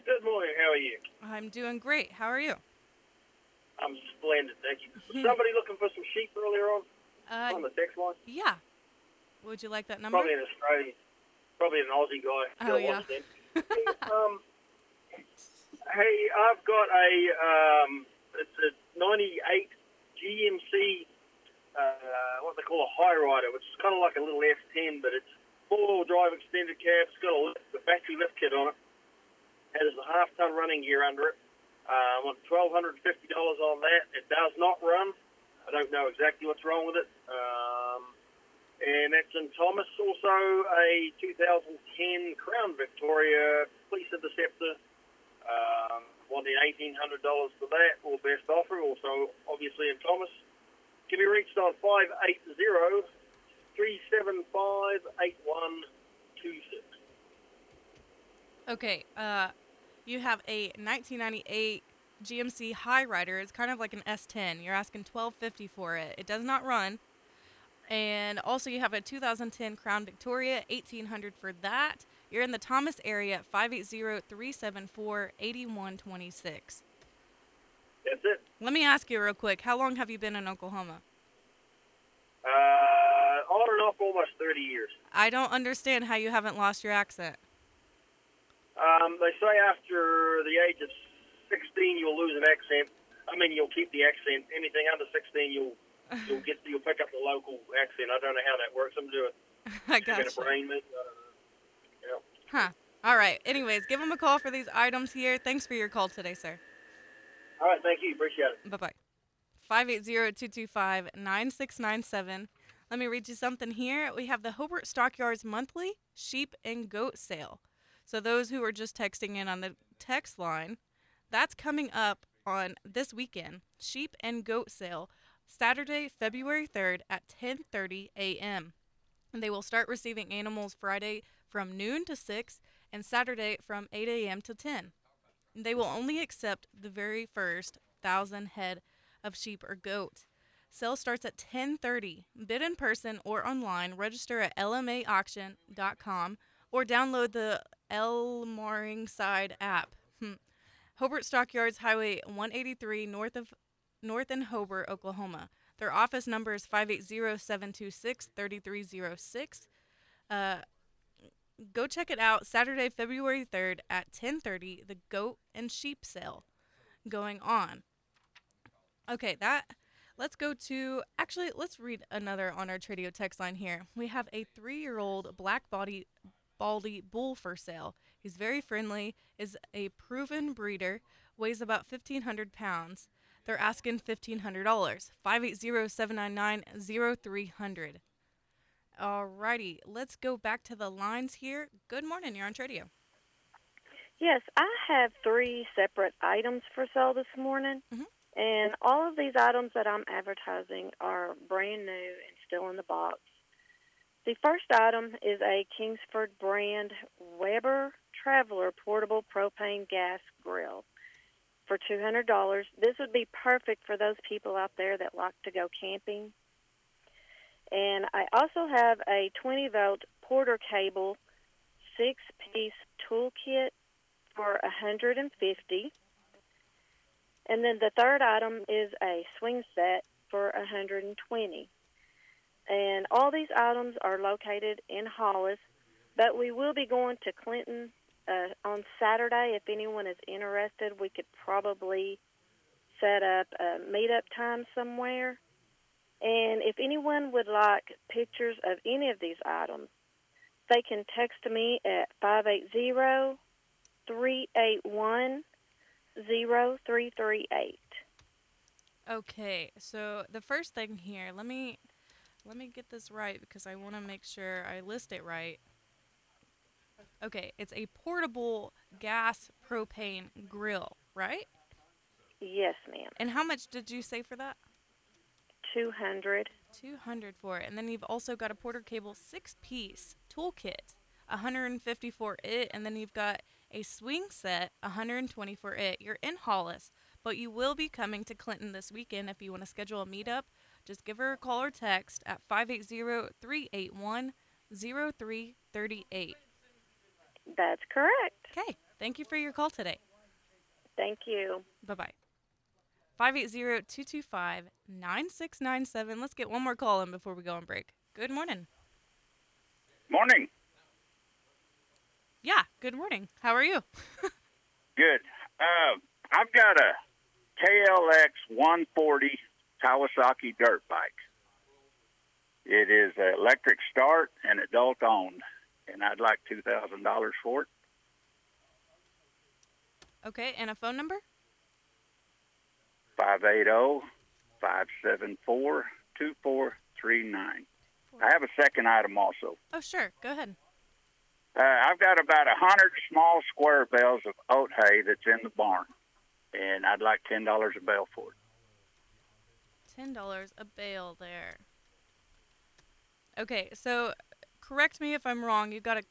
Good morning. How are you? I'm doing great. How are you? I'm splendid, thank you. (laughs) Was somebody looking for some sheep earlier on Uh, on the text line? Yeah. Would you like that number? Probably an Australian, probably an Aussie guy. Oh, yeah. (laughs) um, hey, I've got a um, it's a '98 GMC, uh, what they call a high rider, which is kind of like a little S10, but it's four-wheel drive extended cab. It's got a, lift, a battery lift kit on it. Has a half-ton running gear under it. Uh, hundred and fifty dollars on that. It does not run. I don't know exactly what's wrong with it. Um, and that's in Thomas. Also, a 2010 Crown Victoria Police Interceptor. Um, wanting $1,800 for that, or best offer. Also, obviously in Thomas. Can be reached on 580 375 8126. Okay. Uh, you have a 1998 GMC High Rider. It's kind of like an S10. You're asking 1250 for it. It does not run. And also, you have a 2010 Crown Victoria, 1800 for that. You're in the Thomas area at 580-374-8126. That's it. Let me ask you real quick. How long have you been in Oklahoma? Uh, on and off almost 30 years. I don't understand how you haven't lost your accent. Um, they say after the age of 16, you'll lose an accent. I mean, you'll keep the accent. Anything under 16, you'll you'll get you'll pick up the local accent. I don't know how that works. I'm doing (laughs) I a bit gotcha. brain. maybe. I don't know. Yeah. Huh. All right. Anyways, give them a call for these items here. Thanks for your call today, sir. All right. Thank you. Appreciate it. Bye bye. 580-225-9697. Let me read you something here. We have the Hobart Stockyards monthly sheep and goat sale. So those who are just texting in on the text line, that's coming up on this weekend. Sheep and goat sale, Saturday, February 3rd at 10:30 a.m. And they will start receiving animals Friday from noon to 6 and Saturday from 8 a.m. to 10. They will only accept the very first 1,000 head of sheep or goat. Sale starts at 10:30. Bid in person or online. Register at lmaauction.com or download the El Side app. Hmm. Hobart Stockyards Highway 183 north of north in Hobart, Oklahoma. Their office number is 580-726-3306. Uh, go check it out Saturday, February 3rd at 10:30, the goat and sheep sale going on. Okay, that let's go to actually let's read another on our Tradio text line here. We have a 3-year-old black body baldy bull for sale. He's very friendly, is a proven breeder, weighs about 1500 pounds. They're asking $1,500. 580-799-0300. Alrighty, let's go back to the lines here. Good morning, you're on Tradio. Yes, I have three separate items for sale this morning. Mm-hmm. And all of these items that I'm advertising are brand new and still in the box. The first item is a Kingsford brand Weber Traveler portable propane gas grill for $200. This would be perfect for those people out there that like to go camping. And I also have a 20 volt Porter cable six piece toolkit for 150 and then the third item is a swing set for 120 and all these items are located in Hollis but we will be going to Clinton uh, on Saturday. If anyone is interested we could probably set up a meetup time somewhere. And if anyone would like pictures of any of these items they can text me at 580 381 0338. Okay, so the first thing here, let me let me get this right because I want to make sure I list it right. Okay, it's a portable gas propane grill, right? Yes, ma'am. And how much did you say for that? 200. 200 for it. And then you've also got a Porter Cable six piece toolkit, 150 for it. And then you've got a swing set, 120 for it. You're in Hollis, but you will be coming to Clinton this weekend if you want to schedule a meetup. Just give her a call or text at 580 381 0338. That's correct. Okay. Thank you for your call today. Thank you. Bye bye. 580-225-9697. Let's get one more call in before we go on break. Good morning. Morning. Yeah, good morning. How are you? Good. Uh, I've got a KLX 140 Kawasaki dirt bike. It is an electric start and adult owned, and I'd like two thousand dollars for it. Okay, and a phone number? 580-574-2439. I have a second item also. Oh, sure. Go ahead. Uh, I've got about a hundred small square bales of oat hay that's in the barn, and I'd like ten dollars a bale for it. $10 a bale there. Okay, so correct me if I'm wrong. You've got a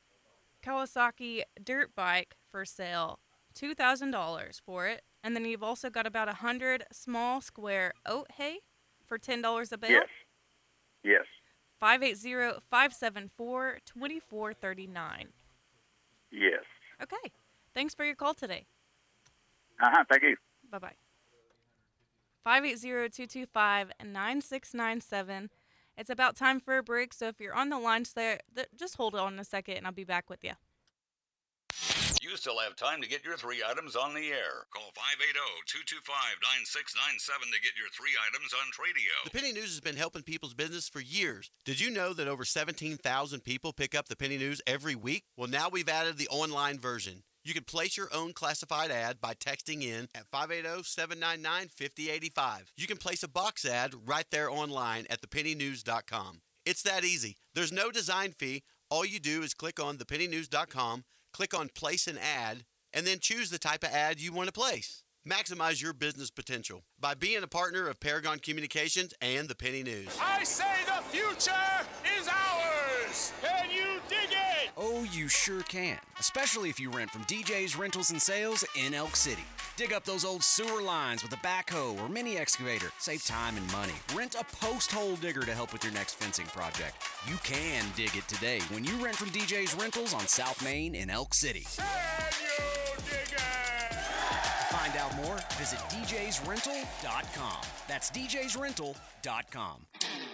Kawasaki dirt bike for sale, $2,000 for it. And then you've also got about a 100 small square oat hay for $10 a bale. Yes. Yes. 580 574 2439. Yes. Okay. Thanks for your call today. Uh huh. Thank you. Bye bye. 580 225 9697. It's about time for a break, so if you're on the line, there, just hold on a second and I'll be back with you. You still have time to get your three items on the air. Call 580-225-9697 to get your three items on Tradio. The Penny News has been helping people's business for years. Did you know that over 17,000 people pick up the Penny News every week? Well, now we've added the online version. You can place your own classified ad by texting in at 580-799-5085. You can place a box ad right there online at thepennynews.com. It's that easy. There's no design fee. All you do is click on thepennynews.com, click on place an ad, and then choose the type of ad you want to place. Maximize your business potential by being a partner of Paragon Communications and the Penny News. I say the future is ours. Can you? Oh, you sure can, especially if you rent from DJ's Rentals and Sales in Elk City. Dig up those old sewer lines with a backhoe or mini excavator. Save time and money. Rent a post hole digger to help with your next fencing project. You can dig it today when you rent from DJ's Rentals on South Main in Elk City. To find out more, visit djsrental.com. That's djsrental.com.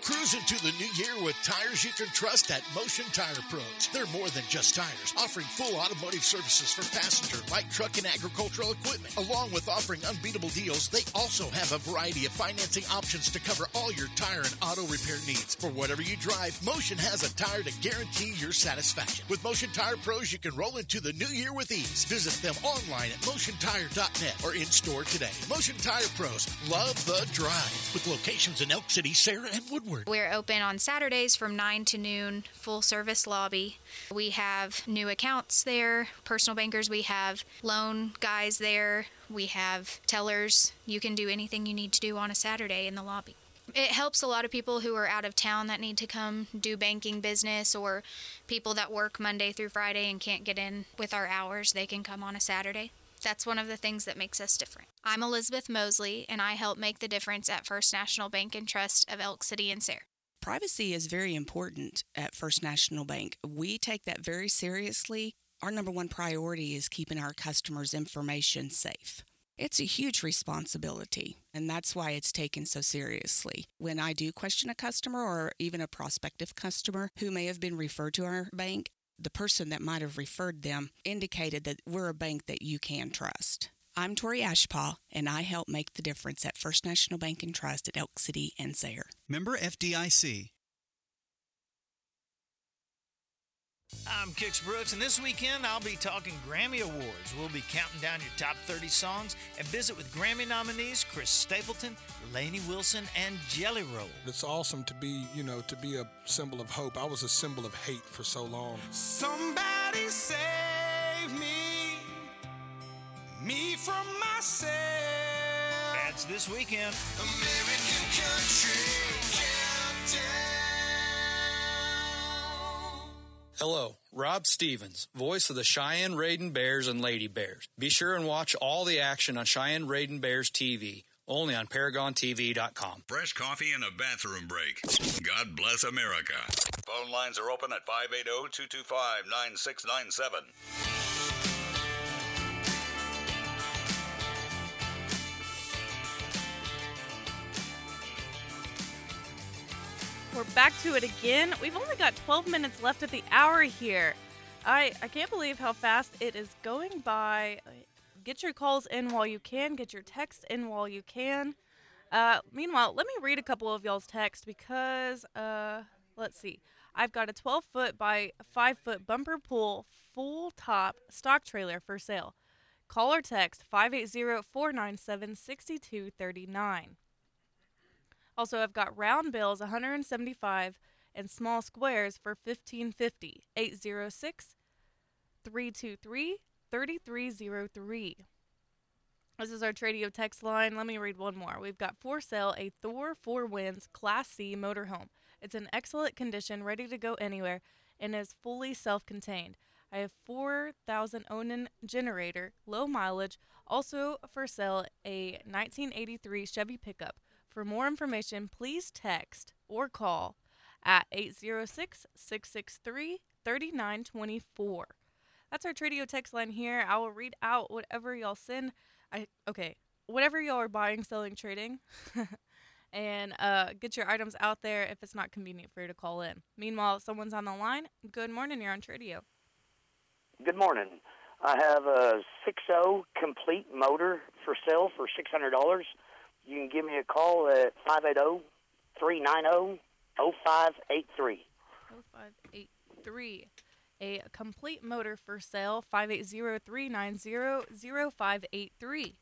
Cruise into the new year with tires you can trust at Motion Tire Pros. They're more than just tires, offering full automotive services for passenger, light truck, and agricultural equipment. Along with offering unbeatable deals, they also have a variety of financing options to cover all your tire and auto repair needs. For whatever you drive, Motion has a tire to guarantee your satisfaction. With Motion Tire Pros, you can roll into the new year with ease. Visit them online at motiontire.net or in store today. Motion Tire Pros, love the drive. With locations in Elk City, Sayre, and Woodward. We're open on Saturdays from 9 to noon, full service lobby. We have new accounts there, personal bankers, we have loan guys there, we have tellers. You can do anything you need to do on a Saturday in the lobby. It helps a lot of people who are out of town that need to come do banking business or people that work Monday through Friday and can't get in with our hours, they can come on a Saturday. That's one of the things that makes us different. I'm Elizabeth Mosley, and I help make the difference at First National Bank and Trust of Elk City and Sayre. Privacy is very important at First National Bank. We take that very seriously. Our number one priority is keeping our customers' information safe. It's a huge responsibility, and that's why it's taken so seriously. When I do question a customer or even a prospective customer who may have been referred to our bank, the person that might have referred them indicated that we're a bank that you can trust. I'm Tori Ashpaw, and I help make the difference at First National Bank and Trust at Elk City and Sayre. Member FDIC. I'm Kix Brooks, and this weekend I'll be talking Grammy Awards. We'll be counting down your top 30 songs and visit with Grammy nominees Chris Stapleton, Lainey Wilson, and Jelly Roll. It's awesome to be, you know, to be a symbol of hope. I was a symbol of hate for so long. Somebody save me, me from myself. That's this weekend. American country. Hello, Rob Stevens, voice of the Cheyenne Raiden Bears and Lady Bears. Be sure and watch all the action on Cheyenne Raiden Bears TV, only on ParagonTV.com. Fresh coffee and a bathroom break. God bless America. Phone lines are open at 580 225 9697. We're back to it again. We've only got 12 minutes left of the hour here. I I can't believe how fast it is going by. Get your calls in while you can. Get your text in while you can. Uh, meanwhile, let me read a couple of y'all's text because uh, let's see. I've got a 12 foot by 5 foot bumper pull full top stock trailer for sale. Call or text 580 497 6239. Also, I've got round bills 175 and small squares for 1550. 806 323 3303. This is our Tradio text line. Let me read one more. We've got for sale a Thor 4 Winds Class C motorhome. It's in excellent condition, ready to go anywhere, and is fully self contained. I have 4,000 Onan generator, low mileage. Also for sale a 1983 Chevy pickup. For more information, please text or call at 806 663 3924. That's our Tradio text line here. I will read out whatever y'all send. I okay, whatever y'all are buying, selling, trading, (laughs) and uh, get your items out there if it's not convenient for you to call in. Meanwhile, someone's on the line. Good morning, you're on Tradio. Good morning. I have a 6.0 complete motor for sale for $600. You can give me a call at 580 390 0583. 0583. A complete motor for sale, 580 390 0583.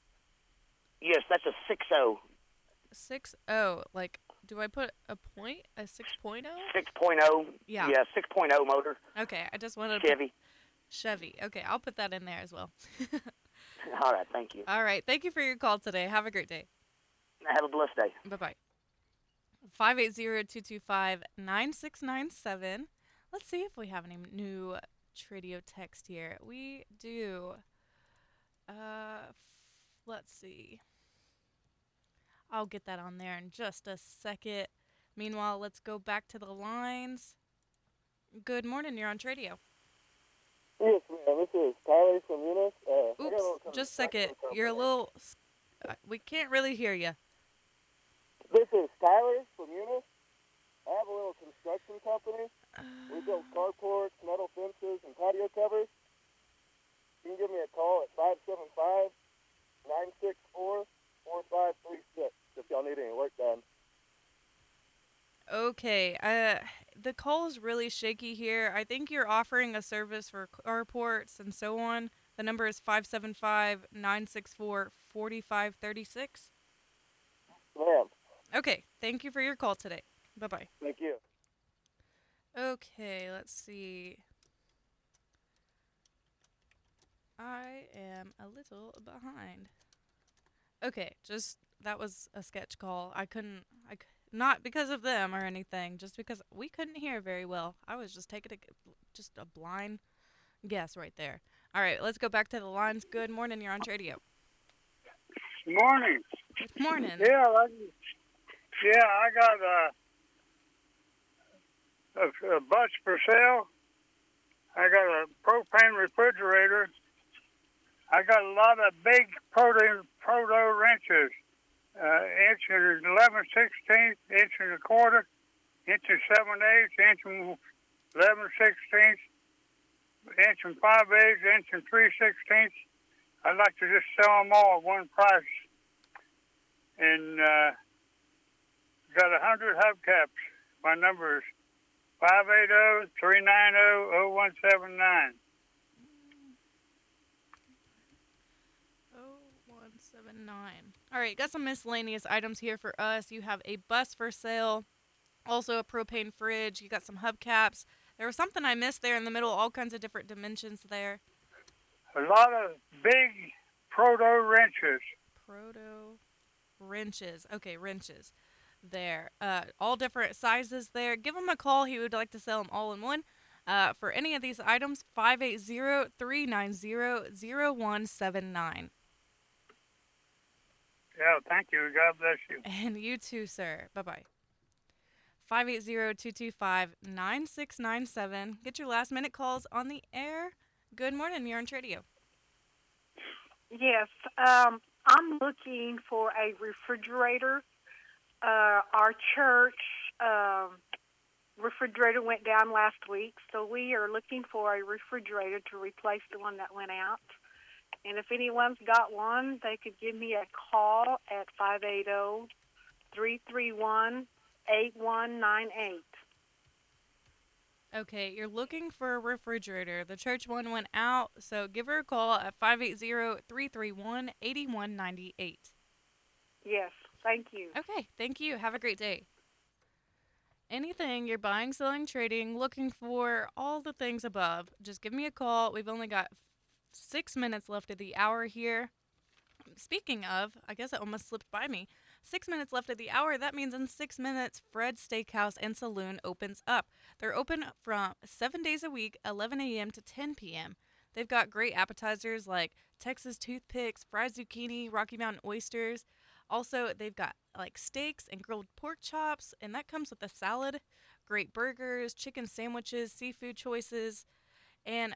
Yes, that's a 6.0. 60, oh, like, do I put a point? A 6.0? 6.0. Yeah. Yeah, 6.0 motor. Okay, I just wanted Chevy. Chevy. Okay, I'll put that in there as well. (laughs) All right, thank you. All right, thank you for your call today. Have a great day. Have a blessed day. Bye bye. 580-225-9697. Let's see if we have any new Tradio text here. We do. Uh, f- let's see. I'll get that on there in just a second. Meanwhile, let's go back to the lines. Good morning. You're on Tradio. Yes, ma'am. This is Tyler from Eunice. Uh, I got a little Oops, just a second. You're a little. uh, We can't really hear you. This is Tyler from Eunice. I have a little construction company. We build carports, metal fences, and patio covers. You can give me a call at 575 964 4536 if y'all need any work done. Okay. Uh, the call is really shaky here. I think you're offering a service for carports and so on. The number is 575 964 4536. Ma'am, Okay. Thank you for your call today. Bye bye. thank you. Okay. Let's see. I am a little behind. Okay. Just that was a sketch call. I couldn't. I not because of them or anything. Just because we couldn't hear very well. I was just taking a just a blind guess right there. All right. Let's go back to the lines. Good morning. You're on Tradio. Morning. Good morning. Yeah, yeah, I got a, a, a bus for sale. I got a propane refrigerator. I got a lot of big proto, proto wrenches, uh, inch and 11 16th, inch and a quarter, inch and 7 eighths, inch and 11 16th, inch and 5 eighths, inch and 3 16ths. I'd like to just sell them all at one price. And uh, got a hundred hubcaps. My number is 580-390-0179. 0179. All right, got some miscellaneous items here for us. You have a bus for sale, also a propane fridge. You got some hubcaps. There was something I missed there in the middle, all kinds of different dimensions there. A lot of big proto wrenches. Proto wrenches. Okay, wrenches. There. Uh, all different sizes there. Give him a call. He would like to sell them all in one. Uh, for any of these items, 580 390 0179. Yeah, thank you. God bless you. (laughs) And you too, sir. Bye bye. 580-225-9697. Get your last minute calls on the air. Good morning, you're on Tradio. Yes, um, I'm looking for a refrigerator. Uh, our church um, refrigerator went down last week, so we are looking for a refrigerator to replace the one that went out. And if anyone's got one, they could give me a call at 580 331 8198. Okay, you're looking for a refrigerator. The church one went out, so give her a call at 580-331-8198. Yes, thank you. Okay, thank you. Have a great day. Anything you're buying, selling, trading, looking for, all the things above, just give me a call. We've only got six minutes left of the hour here. Speaking of, I guess it almost slipped by me. Six minutes left of the hour. That means in six minutes, Fred's Steakhouse and Saloon opens up. They're open from seven days a week, 11 a.m. to 10 p.m. They've got great appetizers like Texas toothpicks, fried zucchini, Rocky Mountain oysters. Also, they've got like steaks and grilled pork chops, and that comes with a salad. Great burgers, chicken sandwiches, seafood choices, and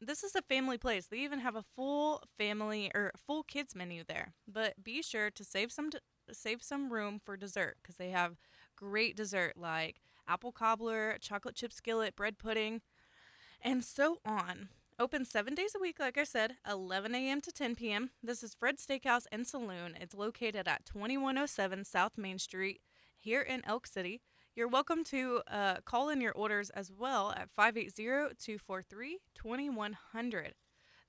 this is a family place. They even have a full family or full kids menu there. But be sure to save some save some room for dessert because they have great dessert like apple cobbler, chocolate chip skillet, bread pudding, and so on. Open seven days a week, like I said, 11 a.m. to 10 p.m. This is Fred Steakhouse and Saloon. It's located at 2107 South Main Street here in Elk City. You're welcome to uh, call in your orders as well at 580-243-2100.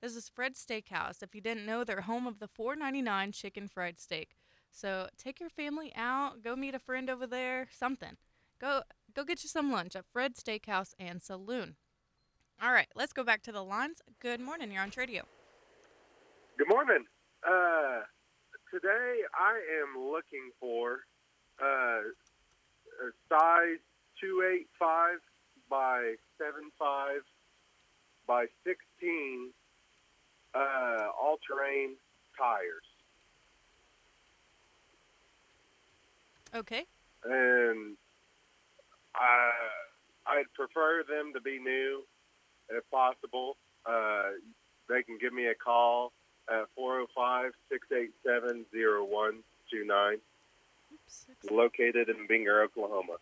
This is Fred Steakhouse. If you didn't know, they're home of the $4.99 chicken fried steak. So take your family out, go meet a friend over there, something. Go go get you some lunch at Fred Steakhouse and Saloon. All right, let's go back to the lines. Good morning, you're on Tradio. Good morning. Uh, today I am looking for uh, a size 285 by 75 by 16 uh, all-terrain tires. Okay. and I I'd prefer them to be new if possible. Uh, they can give me a call at 405-687-0129 located in Binger, Oklahoma.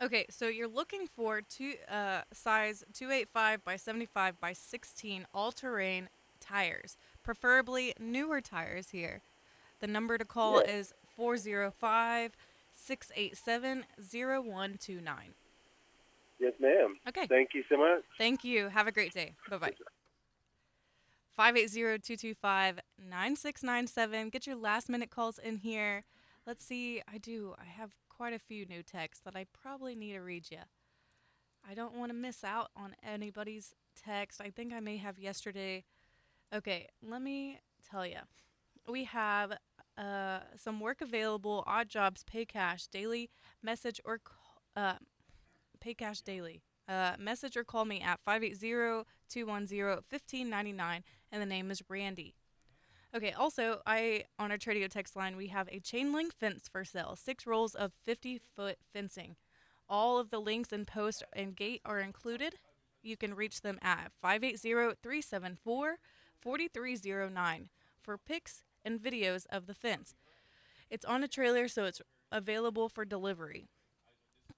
Okay, so you're looking for two uh, size 285 by 75 by 16 all-terrain tires, preferably newer tires here. The number to call Yeah. is 405 687 0129. Yes, ma'am. Okay. Thank you so much. Thank you. Have a great day. Bye bye. 580 225 9697. Get your last minute calls in here. Let's see. I do. I have quite a few new texts that I probably need to read you. I don't want to miss out on anybody's text. I think I may have yesterday. Okay, let me tell you. We have uh, some work available, odd jobs, pay cash, daily message or call, uh, pay cash daily. Uh, message or call me at 580-210-1599 and the name is Randy. Okay, also, I on our Tradio text line, we have a chain link fence for sale, six rolls of 50 foot fencing. All of the links and post and gate are included. You can reach them at 580 374 4309 for pics and videos of the fence. It's on a trailer, so it's available for delivery.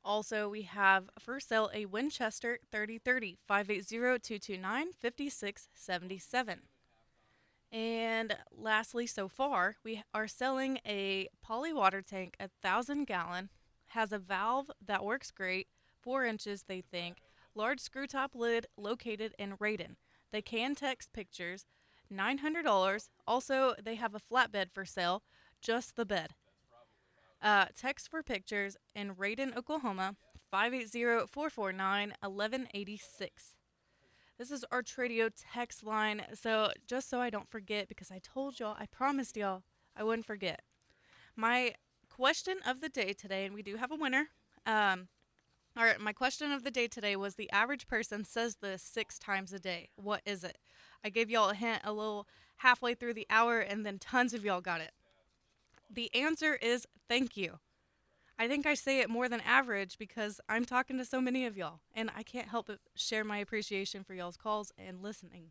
Also, we have for sale a Winchester 3030 580 229 5677. And lastly, so far, we are selling a poly water tank, a thousand gallon, has a valve that works great, four inches, they think, large screw top lid located in Reydon. They can text pictures, $900. Also, they have a flatbed for sale, just the bed. Uh, text for pictures in Reydon, Oklahoma, 580 449 1186. This is our Tradio text line. So, just so I don't forget, because I told y'all, I promised y'all I wouldn't forget. My question of the day today, and we do have a winner. Um, All right, my question of the day today was the average person says this six times a day. What is it? I gave y'all a hint a little halfway through the hour, and then tons of y'all got it. The answer is thank you. I think I say it more than average because I'm talking to so many of y'all, and I can't help but share my appreciation for y'all's calls and listening.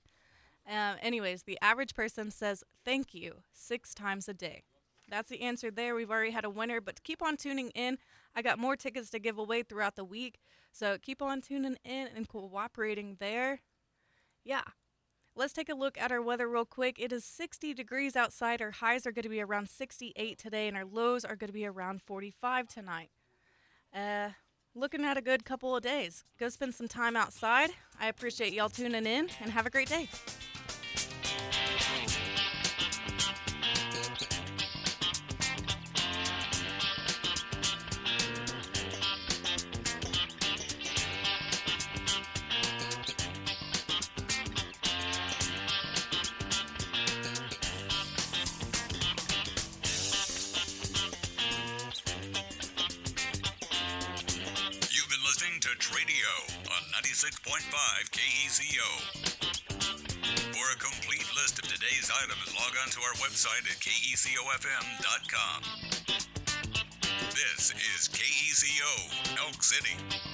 Uh, anyways, the average person says thank you six times a day. That's the answer there. We've already had a winner, but keep on tuning in. I got more tickets to give away throughout the week. So keep on tuning in and cooperating there. Yeah. Let's take a look at our weather real quick. It is 60 degrees outside. Our highs are going to be around 68 today, and our lows are going to be around 45 tonight. Uh, looking at a good couple of days. Go spend some time outside. I appreciate y'all tuning in, and have a great day. Our website at kecofm.com. This is KECO, Elk City.